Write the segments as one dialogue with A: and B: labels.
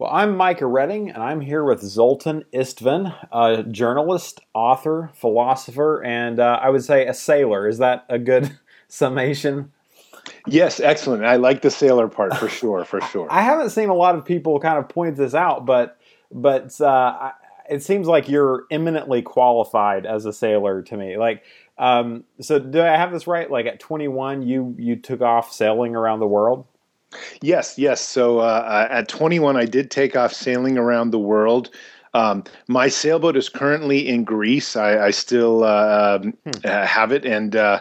A: Well, I'm Micah Redding, and I'm here with Zoltan Istvan, a journalist, author, philosopher, and uh, I would say a sailor. Is that a good summation?
B: Yes, excellent. I like the sailor part for sure, for sure.
A: I haven't seen a lot of people kind of point this out, but but uh, it seems like you're eminently qualified as a sailor to me. Like, um, so do I have this right? Like at 21, you you took off sailing around the world.
B: Yes, yes. So uh, uh at 21, I did take off sailing around the world. Um, my sailboat is currently in Greece. I, I still uh, um, hmm. Uh, have it, and uh,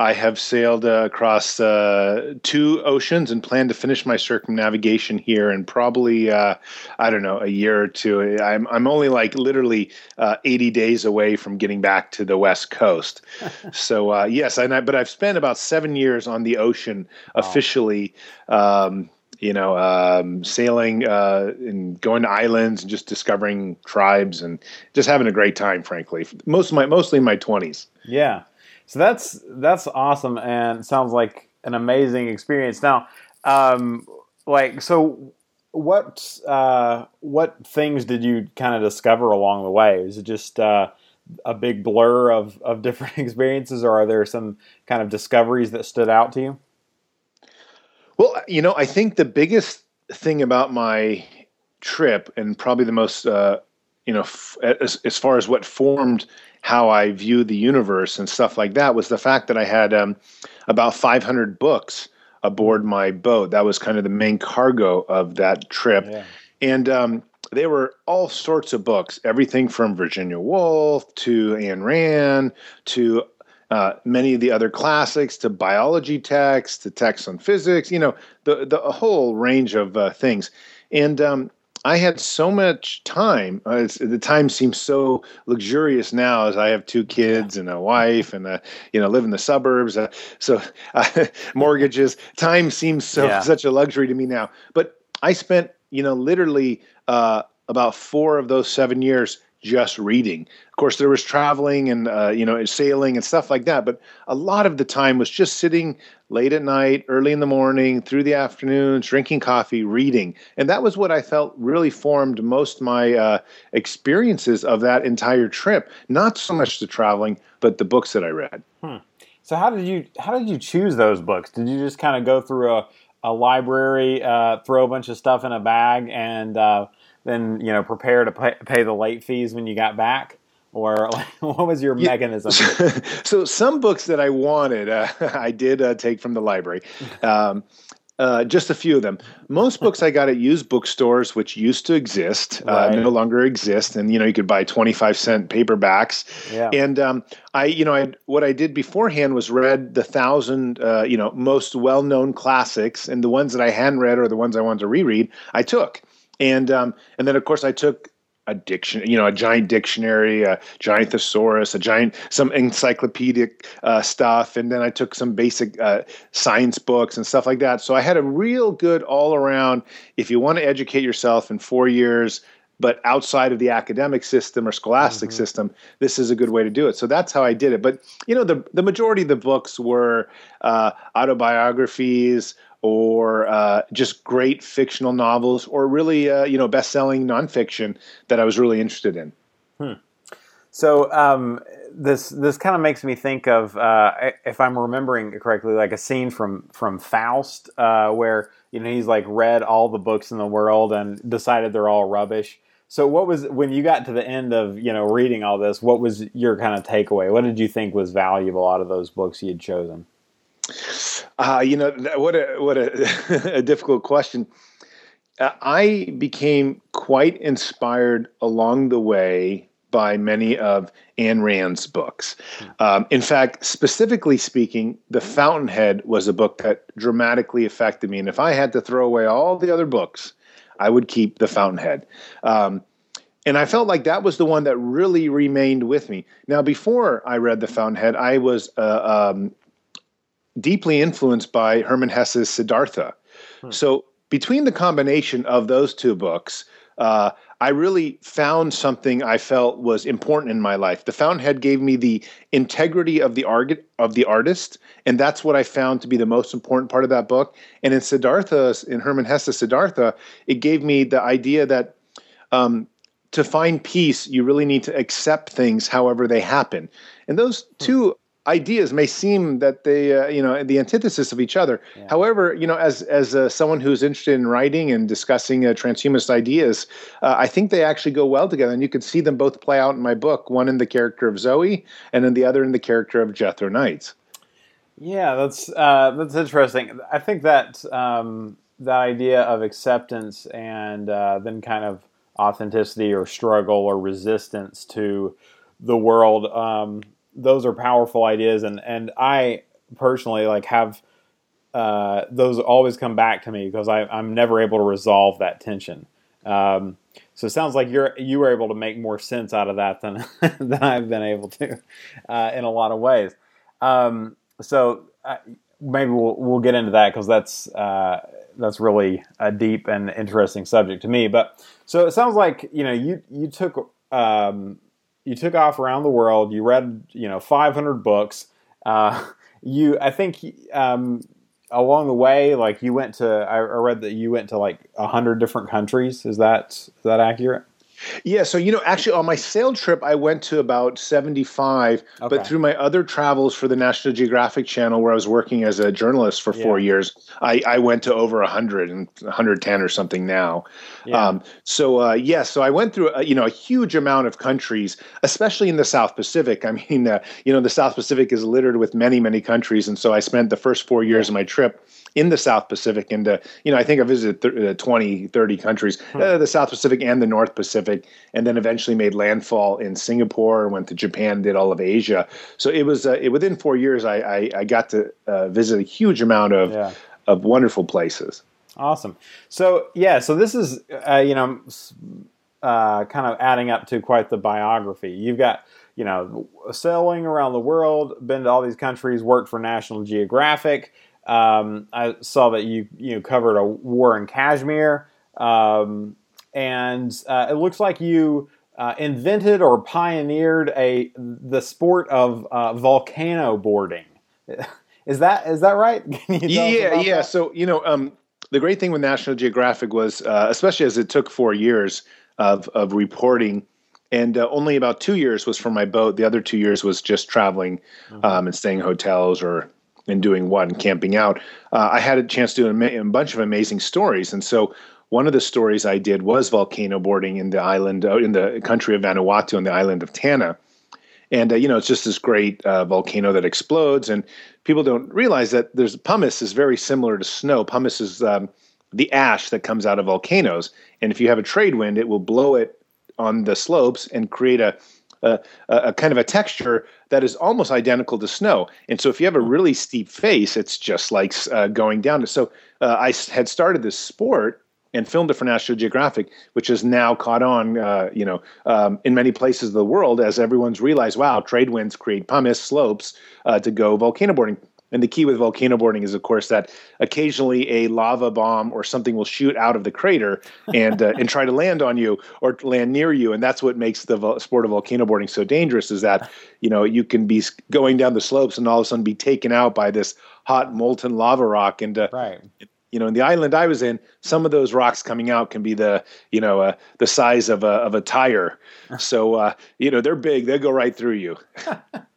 B: I have sailed uh, across uh, two oceans and plan to finish my circumnavigation here in probably uh, I don't know a year or two. I'm I'm only like literally uh, 80 days away from getting back to the west coast. so uh, yes, and I, but I've spent about seven years on the ocean officially. Um, you know, um, sailing uh, and going to islands and just discovering tribes and just having a great time. Frankly, most of my mostly in my twenties.
A: Yeah, so that's that's awesome and sounds like an amazing experience. Now, um, like so, what uh, what things did you kind of discover along the way? Is it just uh, a big blur of of different experiences, or are there some kind of discoveries that stood out to you?
B: Well, you know, I think the biggest thing about my trip, and probably the most, uh, you know, f- as, as far as what formed how I view the universe and stuff like that was the fact that I had um, about 500 books aboard my boat. That was kind of the main cargo of that trip. Yeah. And um, they were all sorts of books, everything from Virginia Woolf to Ayn Rand to uh, many of the other classics to biology texts to texts on physics, you know, the, the a whole range of uh, things. And um, I had so much time. Uh, the time seems so luxurious now, as I have two kids and a wife, and a, you know live in the suburbs. Uh, so uh, mortgages. Time seems so yeah. such a luxury to me now. But I spent you know literally uh, about four of those seven years just reading. Of course, there was traveling and uh, you know sailing and stuff like that, but a lot of the time was just sitting late at night, early in the morning, through the afternoons, drinking coffee, reading, and that was what I felt really formed most my uh, experiences of that entire trip. Not so much the traveling, but the books that I read.
A: Hmm. So how did you how did you choose those books? Did you just kind of go through a a library, uh, throw a bunch of stuff in a bag, and uh, then you know prepare to pay, pay the late fees when you got back or like, what was your yeah. mechanism?
B: so some books that I wanted, uh, I did uh, take from the library. Um, uh, just a few of them. Most books I got at used bookstores, which used to exist, uh, right. no longer exist, and you know you could buy twenty five cent paperbacks. Yeah. And um, I, you know, I what I did beforehand was read the thousand, uh, you know, most well known classics, and the ones that I hadn't read or the ones I wanted to reread, I took and um, and then of course I took a diction, you know, a giant dictionary, a giant thesaurus, a giant some encyclopedic uh, stuff, and then I took some basic uh, science books and stuff like that. So I had a real good all around. If you want to educate yourself in four years, but outside of the academic system or scholastic mm-hmm. system, this is a good way to do it. So that's how I did it. But you know, the the majority of the books were uh, autobiographies or uh, just great fictional novels, or really, uh, you know, best-selling nonfiction that I was really interested in.
A: Hmm. So um, this this kind of makes me think of, uh, if I'm remembering correctly, like a scene from from Faust, uh, where you know he's like read all the books in the world and decided they're all rubbish. So what was when you got to the end of you know reading all this? What was your kind of takeaway? What did you think was valuable out of those books you had chosen?
B: Uh, you know what a what a, a difficult question. Uh, I became quite inspired along the way by many of Ayn Rand's books. Hmm. Um, in fact, specifically speaking, The Fountainhead was a book that dramatically affected me. And if I had to throw away all the other books, I would keep The Fountainhead. Um, and I felt like that was the one that really remained with me. Now, before I read The Fountainhead, I was uh, um, deeply influenced by Hermann Hesse's Siddhartha. Hmm. So between the combination of those two books, uh, I really found something I felt was important in my life. The Fountainhead gave me the integrity of the art of the artist, and that's what I found to be the most important part of that book. And in Siddhartha, in Hermann Hesse Siddhartha, it gave me the idea that um, to find peace, you really need to accept things however they happen. And those two ideas may seem that they uh, you know the antithesis of each other. Yeah. however you know as as uh, someone who's interested in writing and discussing uh, transhumanist ideas uh, i think they actually go well together and you can see them both play out in my book one in the character of zoe and then the other in the character of jethro knights
A: yeah that's uh, that's interesting. I think that um, that idea of acceptance and uh, then kind of authenticity or struggle or resistance to the world um, those are powerful ideas, and and I personally like have uh, those always come back to me because I, I'm never able to resolve that tension. Um, so it sounds like you're you were able to make more sense out of that than than I've been able to uh, in a lot of ways. Um, so uh, maybe we'll we'll get into that because that's uh, that's really a deep and interesting subject to me. But so it sounds like you know you you took um, you took off around the world. You read, you know, 500 books. Uh, you, I think, um, along the way, like you went to, I read that you went to like a hundred different countries. Is that is that accurate?
B: Yeah, so you know, actually, on my sail trip, I went to about seventy-five. Okay. But through my other travels for the National Geographic Channel, where I was working as a journalist for four yeah. years, I, I went to over hundred and one hundred ten or something now. Yeah. Um, so uh, yes, yeah, so I went through a, you know a huge amount of countries, especially in the South Pacific. I mean, uh, you know, the South Pacific is littered with many many countries, and so I spent the first four years of my trip in the South Pacific and you know I think I visited th- uh, 20 30 countries hmm. uh, the South Pacific and the North Pacific and then eventually made landfall in Singapore and went to Japan did all of Asia so it was uh, it, within 4 years I I, I got to uh, visit a huge amount of yeah. of wonderful places
A: awesome so yeah so this is uh, you know uh, kind of adding up to quite the biography you've got you know, sailing around the world, been to all these countries, worked for National Geographic, um, I saw that you you covered a war in Kashmir, um, and uh, it looks like you uh, invented or pioneered a the sport of uh, volcano boarding. Is that is that right?
B: yeah, yeah. That? So you know, um, the great thing with National Geographic was, uh, especially as it took four years of of reporting and uh, only about two years was from my boat. The other two years was just traveling mm-hmm. um, and staying in hotels or and doing what and camping out, uh, I had a chance to do a, a, bunch of amazing stories. And so one of the stories I did was volcano boarding in the island, uh, in the country of Vanuatu on the island of Tanna. And, uh, you know, it's just this great uh, volcano that explodes. And people don't realize that there's pumice is very similar to snow. Pumice is um, the ash that comes out of volcanoes. And if you have a trade wind, it will blow it on the slopes and create a a, a, kind of a texture that is almost identical to snow. And so if you have a really steep face, it's just like uh, going down. So uh, I had started this sport and filmed it for National Geographic, which has now caught on, uh, you know, um, in many places of the world as everyone's realized, wow, trade winds create pumice slopes uh, to go volcano boarding. And the key with volcano boarding is, of course, that occasionally a lava bomb or something will shoot out of the crater and uh, and try to land on you or land near you, and that's what makes the vo- sport of volcano boarding so dangerous. Is that you know you can be going down the slopes and all of a sudden be taken out by this hot molten lava rock, and uh,
A: right.
B: You know, in the island I was in, some of those rocks coming out can be the, you know, uh, the size of a of a tire. So, uh, you know, they're big; they go right through you.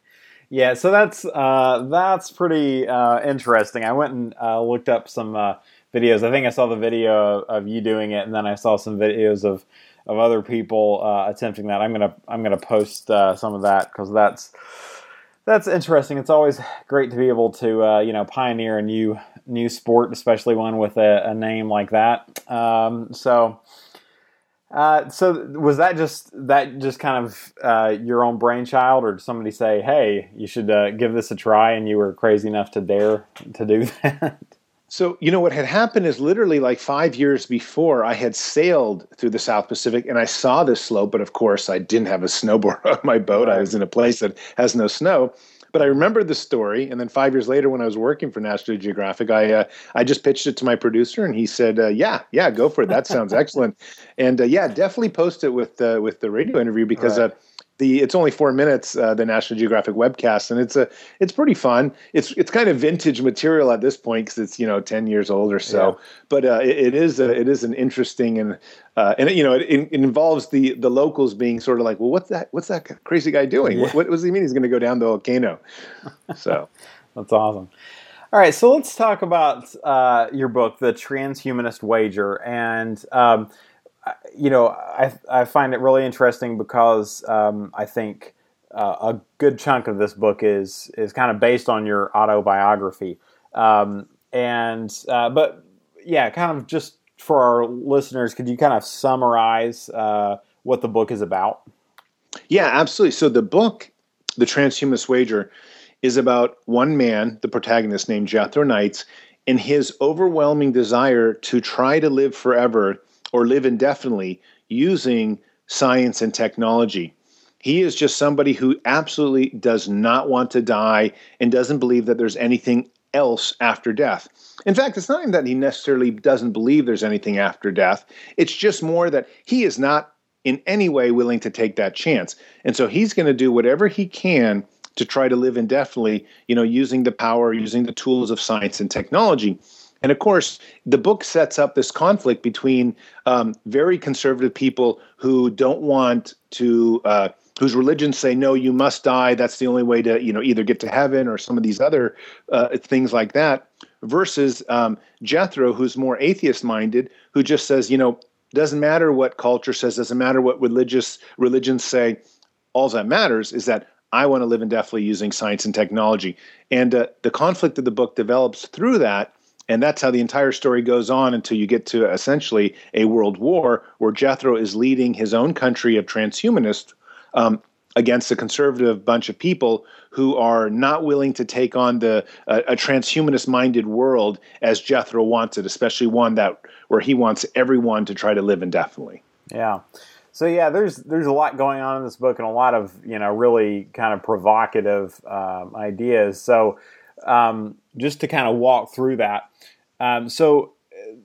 A: Yeah, so that's uh, that's pretty uh, interesting. I went and uh, looked up some uh, videos. I think I saw the video of, you doing it, and then I saw some videos of of other people uh, attempting that. I'm gonna I'm gonna post uh, some of that because that's that's interesting. It's always great to be able to you know pioneer a new new sport, especially one with a, a name like that. Um, so uh, so was that just that just kind of uh, your own brainchild, or did somebody say, "Hey, you should uh, give this a try," and you were crazy enough to dare to do that?
B: So you know what had happened is literally like five years before I had sailed through the South Pacific and I saw this slope, but of course I didn't have a snowboard on my boat. Right. I was in a place that has no snow. But I remember the story. And then five years later, when I was working for National Geographic, I uh, I just pitched it to my producer, and he said, uh, "Yeah, yeah, go for it. That sounds excellent." And uh, yeah, definitely post it with uh, with the radio interview because. Right. The it's only four minutes uh, the National Geographic webcast and it's a it's pretty fun. It's it's kind of vintage material at this point because it's you know 10 years old or so. Yeah. but uh, it, it is a, it is an interesting and uh, and you know it, it, involves the the locals being sort of like well what's that what's that crazy guy doing? Yeah. what, what, does he mean he's going to go down the volcano? So.
A: That's awesome. All right so let's talk about uh, your book the transhumanist wager. And um, you know, I, I find it really interesting because um, I think uh, a good chunk of this book is is kind of based on your autobiography, um, and uh, but yeah, kind of just for our listeners, could you kind of summarize uh, what the book is about?
B: Yeah, absolutely. So the book, The Transhumanist Wager, is about one man, the protagonist named Jethro Knights, and his overwhelming desire to try to live forever or live indefinitely using science and technology. He is just somebody who absolutely does not want to die and doesn't believe that there's anything else after death. In fact, it's not even that he necessarily doesn't believe there's anything after death. It's just more that he is not in any way willing to take that chance. And so he's going to do whatever he can to try to live indefinitely, you know, using the power, using the tools of science and technology. And of course, the book sets up this conflict between um, very conservative people who don't want to, uh, whose religions say, no, you must die. That's the only way to, you know, either get to heaven or some of these other uh, things like that, versus um, Jethro, who's more atheist minded, who just says, you know, doesn't matter what culture says, doesn't matter what religious religions say. All that matters is that I want to live indefinitely using science and technology. And uh, the conflict of the book develops through that and that's how the entire story goes on until you get to essentially a world war where Jethro is leading his own country of transhumanists um, against a conservative bunch of people who are not willing to take on the uh, a transhumanist minded world as Jethro wants it, especially one that where he wants everyone to try to live indefinitely.
A: Yeah. So yeah, there's there's a lot going on in this book and a lot of you know really kind of provocative um, ideas. So um, just to kind of walk through that. Um, so,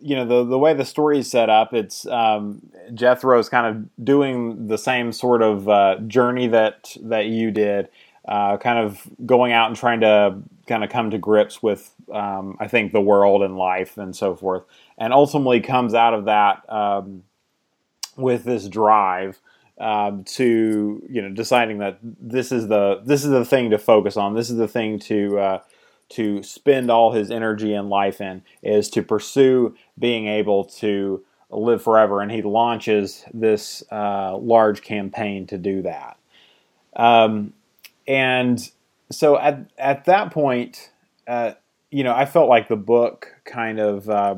A: you know, the the way the story is set up, it's um, Jethro's kind of doing the same sort of uh, journey that that you did, uh, kind of going out and trying to kind of come to grips with, um, I think, the world and life and so forth, and ultimately comes out of that um, with this drive. Um, to you know deciding that this is the this is the thing to focus on. This is the thing to uh, to spend all his energy and life in is to pursue being able to live forever. And he launches this uh, large campaign to do that. Um, and so at, at that point, uh, you know, I felt like the book kind of uh,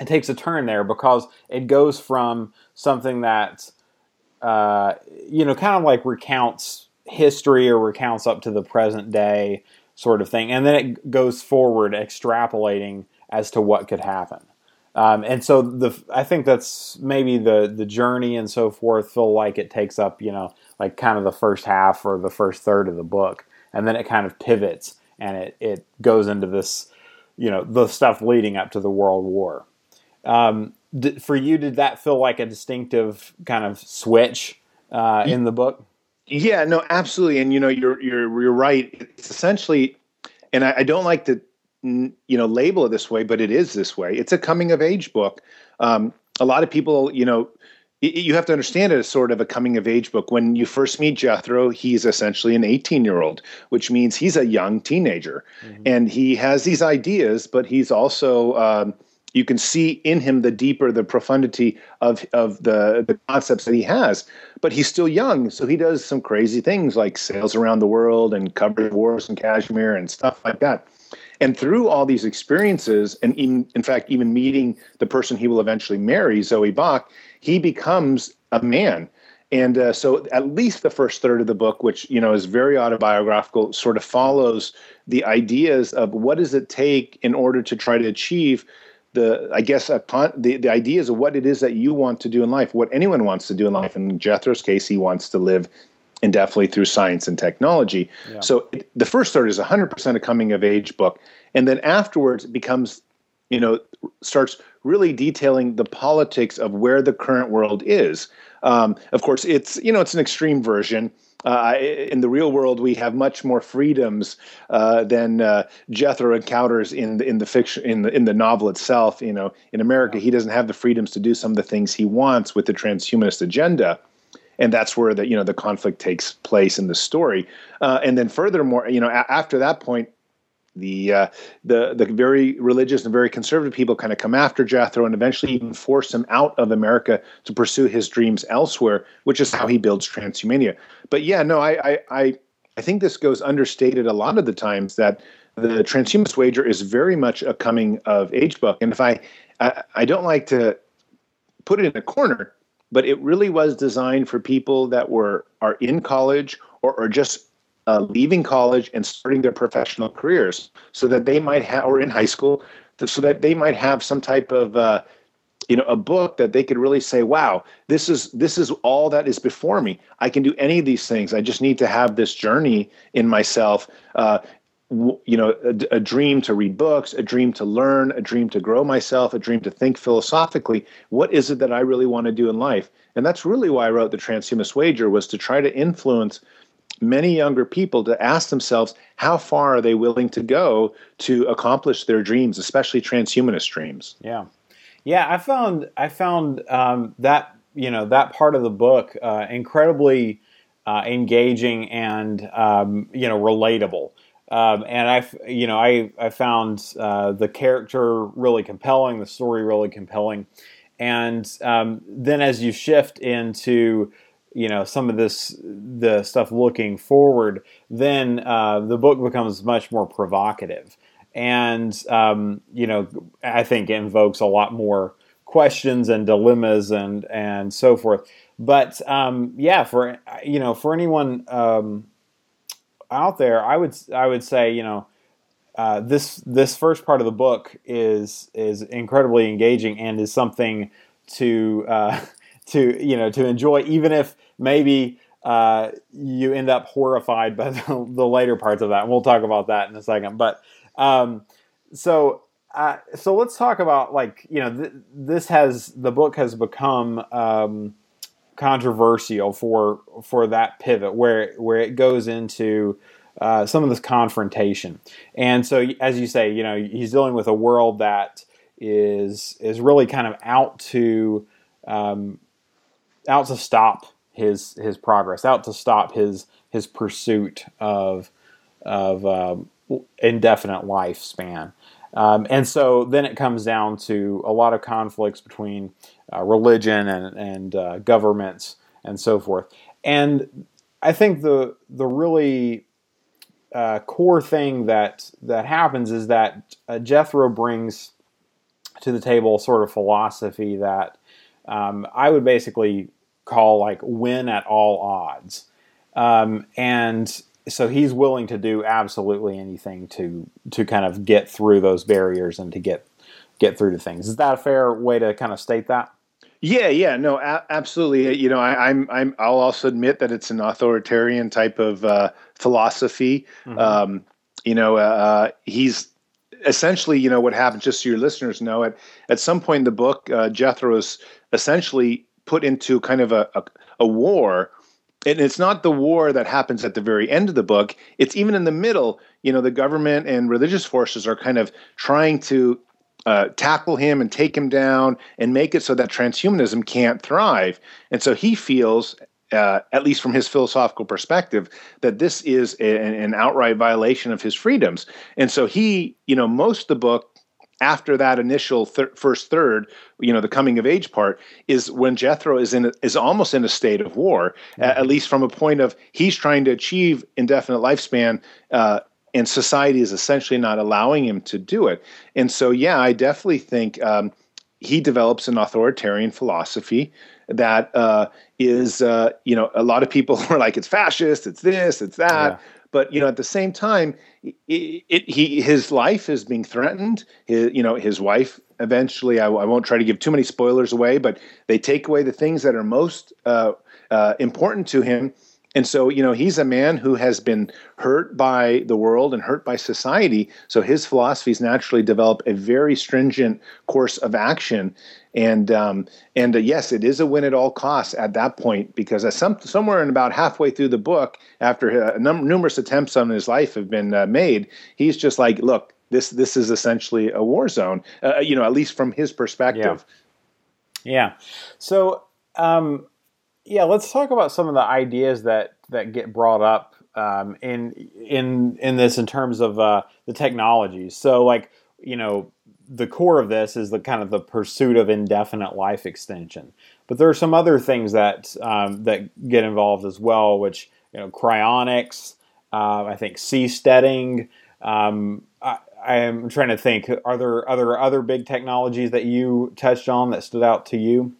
A: it takes a turn there because it goes from something that uh, you know kind of like recounts history or recounts up to the present day sort of thing. And then it goes forward, extrapolating as to what could happen. Um, and so the I think that's maybe the the journey and so forth feel like it takes up you know like kind of the first half or the first third of the book, and then it kind of pivots and it it goes into this you know the stuff leading up to the World War. Um, did, for you, did that feel like a distinctive kind of switch uh, in the book?
B: Yeah, no, absolutely. And you know, you're you're you're right. It's essentially, and I, I don't like to you know label it this way, but it is this way. It's a coming of age book. Um, a lot of people, you know, you have to understand it as sort of a coming of age book. When you first meet Jethro, he's essentially an 18 year old, which means he's a young teenager, mm-hmm. and he has these ideas, but he's also um, you can see in him the deeper the profundity of of the the concepts that he has. But he's still young so he does some crazy things like sails around the world and covers wars in kashmir and stuff like that. And through all these experiences and in, in fact even meeting the person he will eventually marry zoe bach he becomes a man. And uh, so at least the first third of the book which you know is very autobiographical sort of follows the ideas of what does it take in order to try to achieve the I guess upon the, the ideas of what it is that you want to do in life, what anyone wants to do in life. In Jethro's case, he wants to live indefinitely through science and technology. Yeah. So it, the first third is 100% a coming of age book, and then afterwards it becomes, you know, starts really detailing the politics of where the current world is. Um, of course, it's you know it's an extreme version. Uh, in the real world, we have much more freedoms uh, than uh, Jethro encounters in the, in the fiction in the in the novel itself. You know, in America, he doesn't have the freedoms to do some of the things he wants with the transhumanist agenda and that's where the you know the conflict takes place in the story. Uh, and then furthermore, you know, a- after that point, the uh, the the very religious and very conservative people kind of come after Jethro and eventually even force him out of America to pursue his dreams elsewhere, which is how he builds transhumania. But yeah, no, I I I think this goes understated a lot of the times that the transhumanist wager is very much a coming of age book, and if I I, I don't like to put it in a corner but it really was designed for people that were are in college or, or just uh, leaving college and starting their professional careers so that they might have or in high school so that they might have some type of uh, you know a book that they could really say wow this is this is all that is before me. I can do any of these things. I just need to have this journey in myself uh, you know a, a, dream to read books a dream to learn a dream to grow myself a dream to think philosophically. What is it that i really want to do in life? And that's really why i wrote the transhumanist wager was to try to influence many younger people to ask themselves how far are they willing to go to accomplish their dreams especially transhumanist dreams?
A: Yeah. Yeah i found i found um, that you know that part of the book uh, incredibly uh, engaging and um, you know relatable. Um, and I, you know, I I found uh, the character really compelling, the story really compelling, and um, then as you shift into you know some of this the stuff looking forward, then uh, the book becomes much more provocative, and um, you know I think invokes a lot more questions and dilemmas and and so forth. But um, yeah, for you know for anyone um, out there, I would I would say you know uh, this this first part of the book is is incredibly engaging and is something to uh, to you know to enjoy, even if maybe uh, you end up horrified by the, the, later parts of that. And we'll talk about that in a second. But um, so uh, so let's talk about like you know th- this has the book has become. Um, controversial for for that pivot where where it goes into uh, some of this confrontation. And so, as you say, you know, he's dealing with a world that is is really kind of out to um, out to stop his his progress, out to stop his his pursuit of of um, indefinite lifespan. Um, and so then it comes down to a lot of conflicts between uh, religion and, and uh, governments and so forth. And I think the the really uh, core thing that that happens is that uh, Jethro brings to the table sort of philosophy that um, I would basically call like win at all odds, um, and so he's willing to do absolutely anything to to kind of get through those barriers and to get get through to things. Is that a fair way to kind of state that?
B: Yeah, yeah, no, a- absolutely. You know, I, am I'm, I'm, I'll also admit that it's an authoritarian type of uh, philosophy. Mm-hmm. Um, you know, uh, uh, he's essentially, you know, what happens. Just so your listeners know, at at some point in the book, uh, Jethro is essentially put into kind of a, a, a war. And it's not the war that happens at the very end of the book. It's even in the middle you know the government and religious forces are kind of trying to uh, tackle him and take him down and make it so that transhumanism can't thrive. And so he feels uh, at least from his philosophical perspective, that this is a, an outright violation of his freedoms. And so he, you know, most of the book after that initial thir- first third, you know, the coming of age part is when Jethro is in a, is almost in a state of war, mm-hmm. at, at, least from a point of he's trying to achieve indefinite lifespan. Uh, and society is essentially not allowing him to do it. And so, yeah, I definitely think um, he develops an authoritarian philosophy that uh, is, uh, you know, a lot of people are like, it's fascist, it's this, it's that. Yeah but you know at the same time it, it, he his life is being threatened his you know his wife eventually I, I, won't try to give too many spoilers away but they take away the things that are most uh, uh, important to him And so, you know, he's a man who has been hurt by the world and hurt by society. So his philosophies naturally develop a very stringent course of action. And um, and uh, yes, it is a win at all costs at that point because some, somewhere in about halfway through the book, after uh, num- numerous attempts on his life have been uh, made, he's just like, look, this this is essentially a war zone. Uh, you know, at least from his perspective.
A: Yeah. yeah. So. Um, yeah, let's talk about some of the ideas that that get brought up um, in in in this in terms of uh, the technologies. So, like you know, the core of this is the kind of the pursuit of indefinite life extension. But there are some other things that um, that get involved as well, which you know, cryonics. Uh, I think seasteading. Um, I, I am trying to think. Are there other other big technologies that you touched on that stood out to you?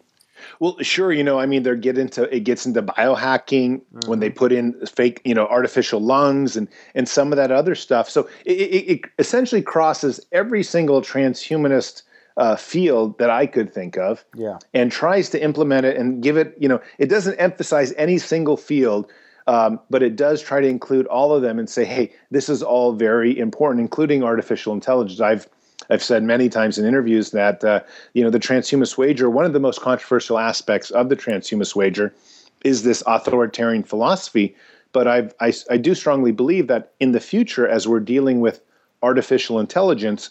B: Well, sure. You know, I mean, they get into it gets into biohacking mm-hmm. when they mm-hmm. put in fake, you know, artificial lungs and and some of that other stuff. So it, it, it essentially crosses every single transhumanist uh, field that I could think of.
A: Yeah.
B: And tries to implement it and give it. You know, it doesn't emphasize any single field. Um, but it does try to include all of them and say, hey, this is all very important, including artificial intelligence. I've I've said many times in interviews that uh, you know the transhumanist wager, one of the most controversial aspects of the transhumanist wager, is this authoritarian philosophy. But I've, I, I do strongly believe that in the future, as we're dealing with artificial intelligence,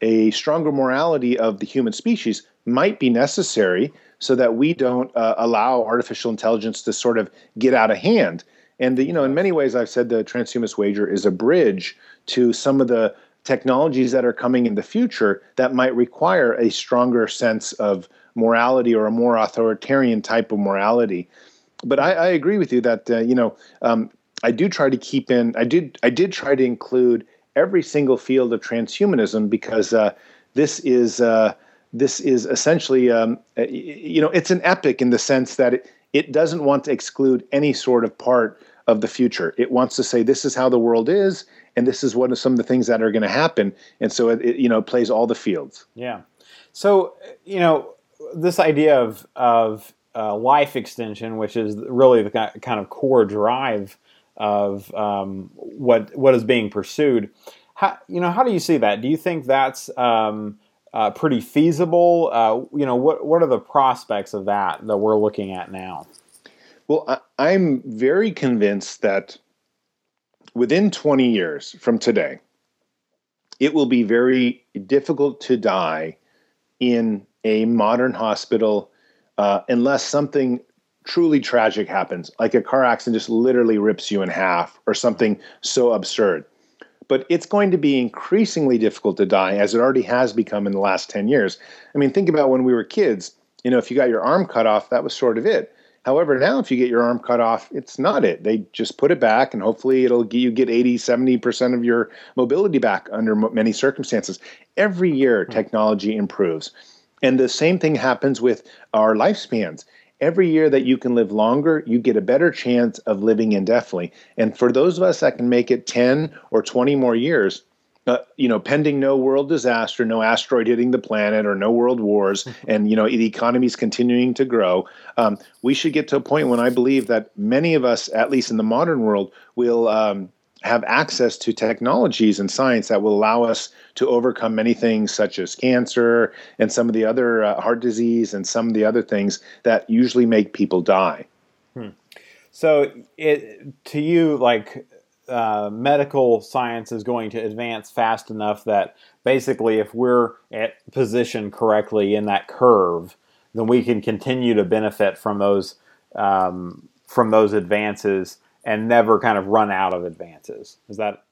B: a stronger morality of the human species might be necessary so that we don't uh, allow artificial intelligence to sort of get out of hand. And you know, in many ways, I've said the transhumanist wager is a bridge to some of the technologies that are coming in the future that might require a stronger sense of morality or a more authoritarian type of morality. But I, I agree with you that uh, you know um, I do try to keep in. I did I did try to include every single field of transhumanism because uh, this is uh, this is essentially um, you know it's an epic in the sense that it, it doesn't want to exclude any sort of part of the future. It wants to say this is how the world is, and this is what are some of the things that are going to happen. And so it, it, you know plays all the fields.
A: Yeah. So you know this idea of of uh, life extension, which is really the kind of core drive of um, what what is being pursued. How you know how do you see that? Do you think that's um, uh, pretty feasible? Uh, you know what what are the prospects of that that we're looking at now?
B: Well, I, I'm very convinced that within 20 years from today, it will be very difficult to die in a modern hospital uh, unless something truly tragic happens, like a car accident just literally rips you in half or something so absurd. But it's going to be increasingly difficult to die, as it already has become in the last 10 years. I mean, think about when we were kids. You know, if you got your arm cut off, that was sort of it. However, now if you get your arm cut off, it's not it. They just put it back and hopefully it'll get you get 80, 70% of your mobility back under many circumstances. Every year hmm. technology improves. And the same thing happens with our lifespans. Every year that you can live longer, you get a better chance of living indefinitely. And for those of us that can make it 10 or 20 more years, uh, you know, pending no world disaster, no asteroid hitting the planet, or no world wars, and you know the economy is continuing to grow, um, we should get to a point when I believe that many of us, at least in the modern world, will um, have access to technologies and science that will allow us to overcome many things, such as cancer and some of the other uh, heart disease and some of the other things that usually make people die.
A: Hmm. So, it, to you, like uh, medical science is going to advance fast enough that basically, if we're at position correctly in that curve, then we can continue to benefit from those um, from those advances and never kind of run out of advances. Is that?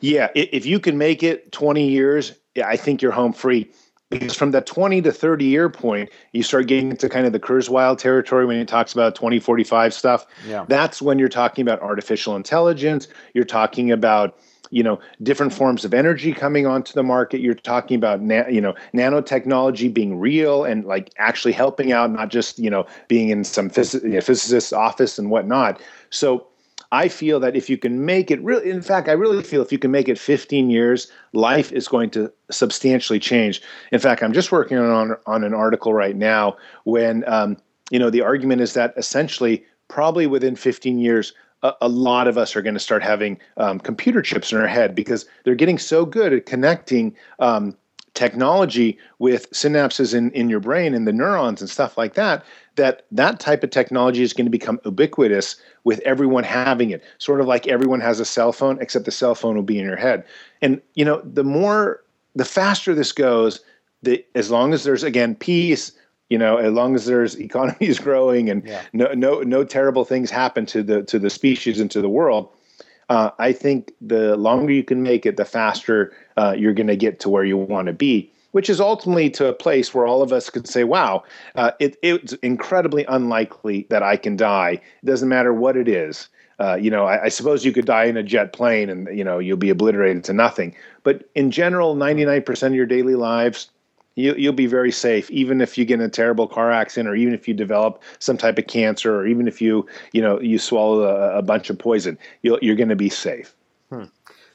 B: Yeah, if you can make it 20 years, I think you're home free because from that 20 to 30 year point you start getting into kind of the kurzweil territory when he talks about 2045 stuff. Yeah. that's when you're talking about artificial intelligence. You're talking about you know different forms of energy coming onto the market. You're talking about na- you know nanotechnology being real and like actually helping out not just you know being in some phys- you know, physicist's office and whatnot. So I feel that if you can make it really, in fact, I really feel if you can make it 15 years, life is going to substantially change. In fact, I'm just working on on an article right now when um, you know the argument is that essentially probably within 15 years, a, a lot of us are going to start having um, computer chips in our head because they're getting so good at connecting um, technology with synapses in, in your brain and the neurons and stuff like that that that type of technology is going to become ubiquitous with everyone having it sort of like everyone has a cell phone except the cell phone will be in your head and you know the more the faster this goes the as long as there's again peace you know as long as there's economies growing and yeah. no no no terrible things happen to the to the species and to the world uh, I think the longer you can make it, the faster uh, you're going to get to where you want to be, which is ultimately to a place where all of us could say, wow, uh, it, it's incredibly unlikely that I can die. It doesn't matter what it is. Uh, you know, I, I, suppose you could die in a jet plane and, you know, you'll be obliterated to nothing. But in general, 99% of your daily lives, you, you'll be very safe, even if you get in a terrible car accident, or even if you develop some type of cancer, or even if you you know you swallow a, a bunch of poison, you are going to be safe.
A: Hmm.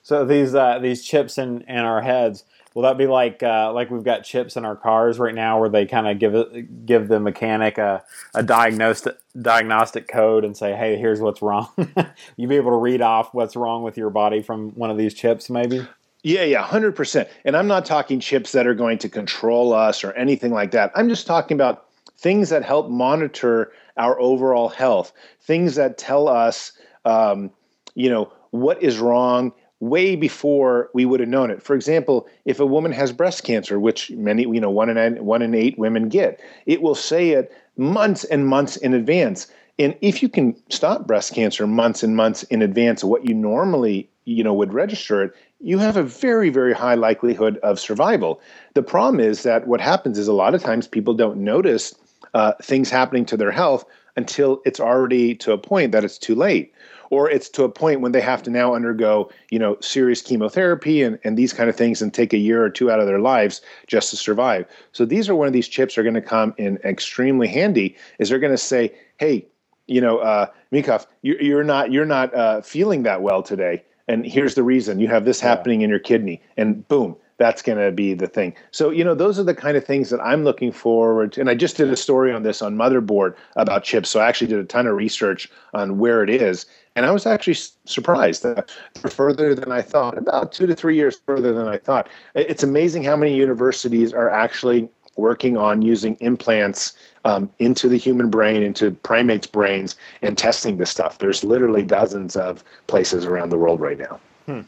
A: So these uh, these chips in, in our heads, will that be like uh, like we've got chips in our cars right now, where they kind of give give the mechanic a, a diagnostic diagnostic code and say, hey, here's what's wrong. you be able to read off what's wrong with your body from one of these chips, maybe.
B: Yeah, yeah, 100%. And I'm not talking chips that are going to control us or anything like that. I'm just talking about things that help monitor our overall health, things that tell us, um, you know, what is wrong way before we would have known it. For example, if a woman has breast cancer, which many, you know, one in, one in eight women get, it will say it months and months in advance. And if you can stop breast cancer months and months in advance of what you normally, you know, would register it, you have a very, very high likelihood of survival. The problem is that what happens is a lot of times people don't notice uh, things happening to their health until it's already to a point that it's too late. Or it's to a point when they have to now undergo you know serious chemotherapy and, and these kind of things and take a year or two out of their lives just to survive. So these are one of these chips are going to come in extremely handy is they're going to say hey you know uh, Micah, you're, you're not you're not uh, feeling that well today and here's the reason. You have this happening in your kidney and boom that's going to be the thing. So you know those are the kind of things that i'm looking forward to. And i just did a story on this on motherboard about chips so i actually did a ton of research on where it is and i was actually surprised that further than i thought about two to three years further than i thought. It's amazing how many universities are actually working on using implants um, into the human brain, into primates' brains, and testing this stuff. There's literally dozens of places around the world right now. Hmm.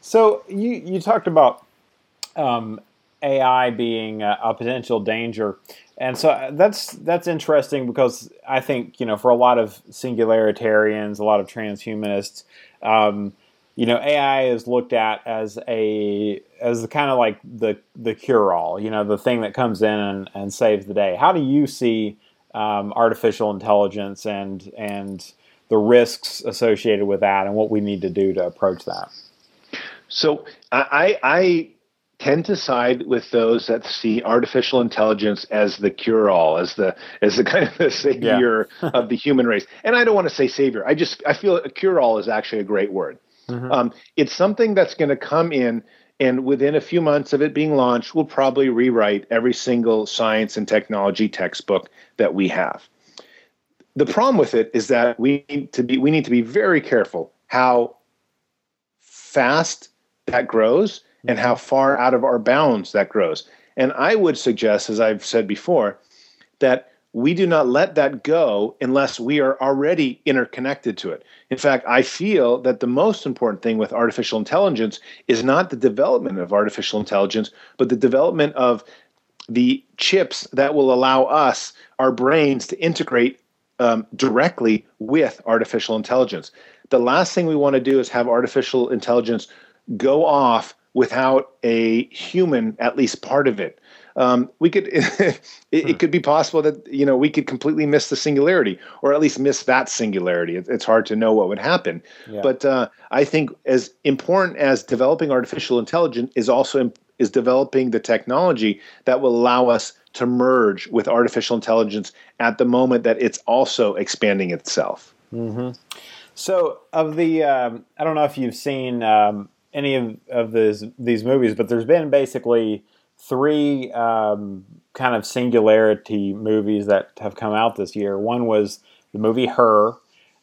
A: So you you talked about um, AI being a, a, potential danger, and so uh, that's that's interesting because I think you know for a lot of singularitarians, a lot of transhumanists. Um, you know, AI is looked at as a as the kind of like the the cure all. You know, the thing that comes in and, and saves the day. How do you see um, artificial intelligence and and the risks associated with that, and what we need to do to approach that?
B: So I, I tend to side with those that see artificial intelligence as the cure all, as the as the kind of the savior yeah. of the human race. And I don't want to say savior. I just I feel a cure all is actually a great word. Mm-hmm. Um, it's something that's going to come in, and within a few months of it being launched, we'll probably rewrite every single science and technology textbook that we have. The problem with it is that we need to be we need to be very careful how fast that grows and how far out of our bounds that grows. And I would suggest, as I've said before, that we do not let that go unless we are already interconnected to it. In fact, I feel that the most important thing with artificial intelligence is not the development of artificial intelligence, but the development of the chips that will allow us, our brains, to integrate um, directly with artificial intelligence. The last thing we want to do is have artificial intelligence go off without a human, at least part of it um, we could it, it, hmm. could be possible that you know we could completely miss the singularity or at least miss that singularity it, it's hard to know what would happen yeah. but uh, i think as important as developing artificial intelligence is also is developing the technology that will allow us to merge with artificial intelligence at the moment that it's also expanding itself
A: mm-hmm. so of the um, i don't know if you've seen um, any of, of this, these movies but there's been basically three um, kind of singularity movies that have come out this year. One was the movie Her.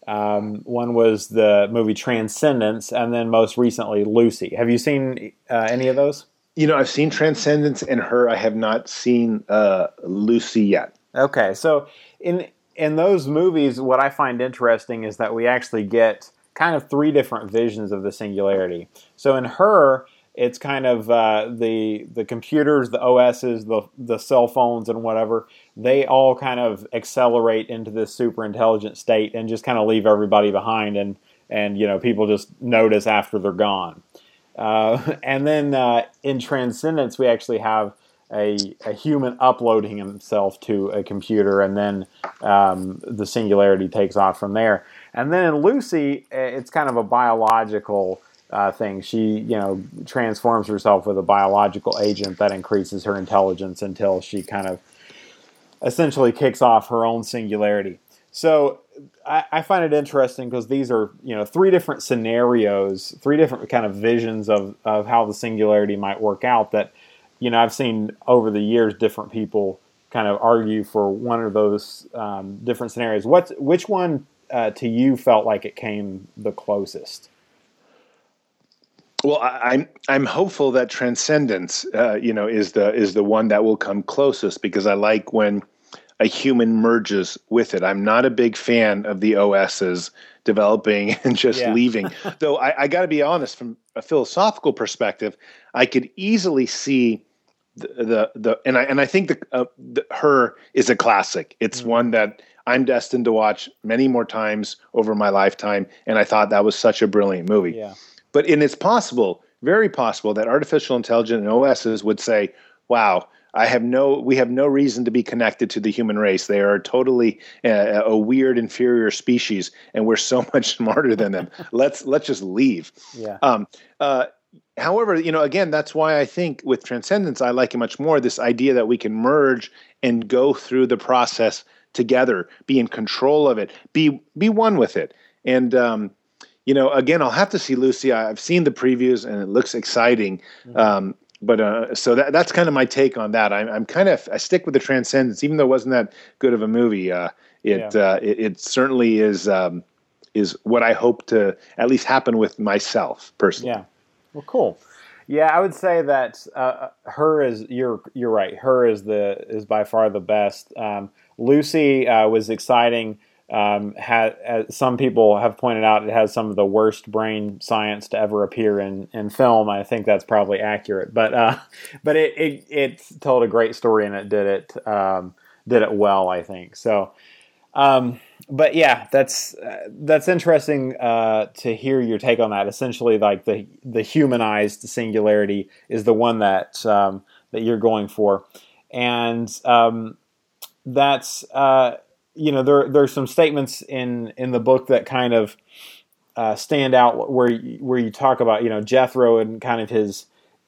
A: Um, one was the movie Transcendence, and then most recently Lucy. Have you seen uh, any of those?
B: You know, I've seen Transcendence and Her. I have not seen uh, Lucy yet.
A: Okay, so in in those movies, what I find interesting is that we actually get kind of three different visions of the singularity. So in Her, it's kind of uh, the the computers, the OSs, the the cell phones, and whatever. They all kind of accelerate into this super intelligent state and just kind of leave everybody behind, and and you know people just notice after they're gone. Uh, and then uh, in Transcendence, we actually have a, a, human uploading himself to a computer, and then um, the singularity takes off from there. And then in Lucy, it's kind of a biological uh, thing. She, you know, transforms herself with a biological agent that increases her intelligence until she kind of essentially kicks off her own singularity. So I, I find it interesting because these are, you know, three different scenarios, three different kind of visions of, of how the singularity might work out that, you know, I've seen over the years different people kind of argue for one of those um, different scenarios. What's which one uh, to you felt like it came the closest?
B: Well, I, am I'm hopeful that transcendence, uh, you know, is the is the one that will come closest because I like when a human merges with it. I'm not a big fan of the OSs developing and just yeah. leaving. Though I, I got to be honest, from a philosophical perspective, I could easily see the the, the and I and I think the, uh, the her is a classic. It's mm-hmm. one that I'm destined to watch many more times over my lifetime, and I thought that was such a brilliant movie.
A: Yeah.
B: But and it's possible, very possible, that artificial intelligence and OSs would say, "Wow, I have no, we have no reason to be connected to the human race. They are totally a, a weird, inferior species, and we're so much smarter than them. let's let's just leave."
A: Yeah.
B: Um, uh, however, you know, again, that's why I think with transcendence, I like it much more. This idea that we can merge and go through the process together, be in control of it, be be one with it, and um, you know, again, I'll have to see Lucy. I've seen the previews and it looks exciting. Mm-hmm. Um, but uh, so that, that's kind of my take on that. I'm, I'm kind of I stick with the Transcendence, even though it wasn't that good of a movie. Uh, it, yeah. uh, it, it certainly is um, is what I hope to at least happen with myself personally.
A: Yeah. Well, cool. Yeah, I would say that uh, her is you're you're right. Her is the is by far the best. Um, Lucy uh, was exciting um, had, as some people have pointed out, it has some of the worst brain science to ever appear in, in film. I think that's probably accurate, but uh, but it, it, it told a great story and it did it um, did it well. I think so. Um, but yeah, that's uh, that's interesting uh, to hear your take on that. Essentially, like the the humanized singularity is the one that um, that you're going for, and um, that's uh, you know there there's some statements in in the book that kind of uh, stand out where where you talk about you know Jethro and kind of his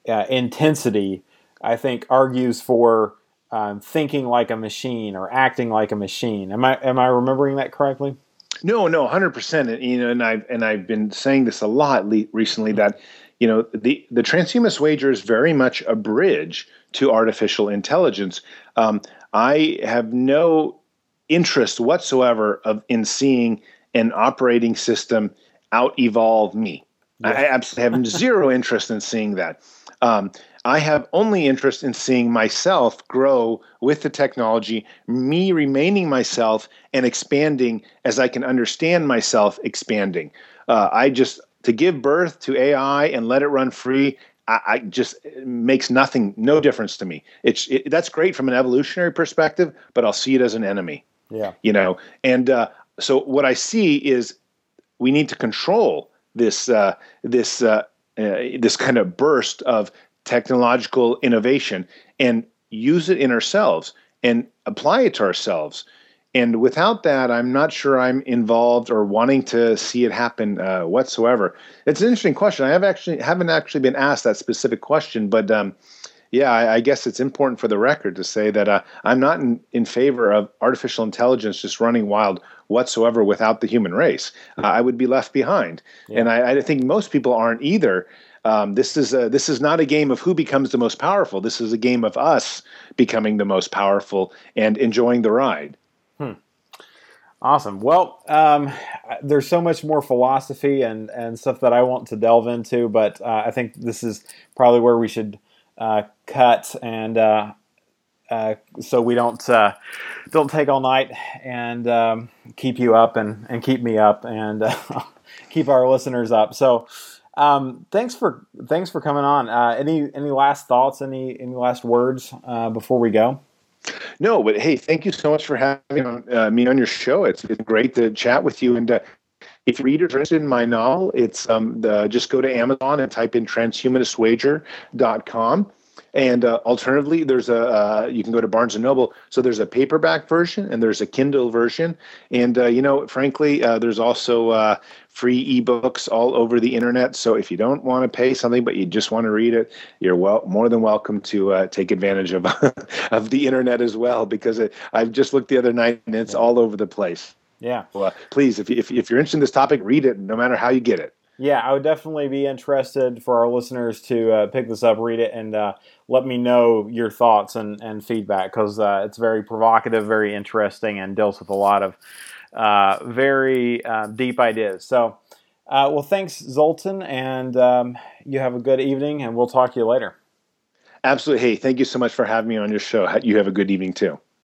A: uh, intensity. I think argues for um, thinking like a machine or acting like a machine. Am I am I remembering that correctly?
B: No, no, hundred percent. And You know, and I've and I've been saying this a lot le- recently that you know the the transhumanist wager is very much a bridge to artificial intelligence. Um, I have no interest whatsoever of in seeing an operating system out evolve me. Yeah. I absolutely have zero interest in seeing that. Um, I have only interest in seeing myself grow with the technology, me remaining myself and expanding as I can understand myself expanding. Uh, I just to give birth to AI and let it run free. I, I just makes nothing, no difference to me. It's it, that's great from an evolutionary perspective, but I'll see it as an enemy.
A: Yeah.
B: You know, and uh, so what I see is we need to control this uh, this uh, uh, this kind of burst of technological innovation and use it in ourselves and apply it to ourselves. And without that, I'm not sure I'm involved or wanting to see it happen uh, whatsoever. It's an interesting question. I have actually haven't actually been asked that specific question, but um, yeah, I, I, guess it's important for the record to say that uh, I'm not in, in favor of artificial intelligence just running wild whatsoever without the human race. Uh, I would be left behind, yeah. and I, I, think most people aren't either. Um, this is a, this is not a game of who becomes the most powerful. This is a game of us becoming the most powerful and enjoying the ride.
A: Hmm. Awesome. Well, um, there's so much more philosophy and, and stuff that I want to delve into, but uh, I think this is probably where we should cut and uh, uh so we don't uh, don't take all night and um, keep you up and, and keep me up and uh, keep our listeners up. So. Um, thanks for thanks for coming on. any any last thoughts? Any any last words before we go?
B: No, but hey, thank you so much for having uh, me on your show. It's, it's great to chat with you. And uh, if readers are interested in my novel, it's um, the, just go to Amazon and type in transhumanistwager.com. And uh, alternatively, there's a uh, you can go to Barnes and Noble. So there's a paperback version and there's a Kindle version. And uh, you know, frankly, uh, there's also uh, free ebooks all over the internet. So if you don't want to pay something but you just want to read it, you're well more than welcome to uh, take advantage of of the internet as well. Because it, I've just looked the other night and it's all over the place.
A: Yeah.
B: Well, please, if, if if you're interested in this topic, read it, no matter how you get it.
A: Yeah, I would definitely be interested for our listeners to uh, pick this up, read it, and uh, let me know your thoughts and, and feedback because uh, it's very provocative, very interesting, and deals with a lot of uh, very uh, deep ideas. So, uh, well, thanks, Zoltan, and um, you have a good evening, and we'll talk to you later.
B: Absolutely. Hey, thank you so much for having me on your show. You have a good evening too.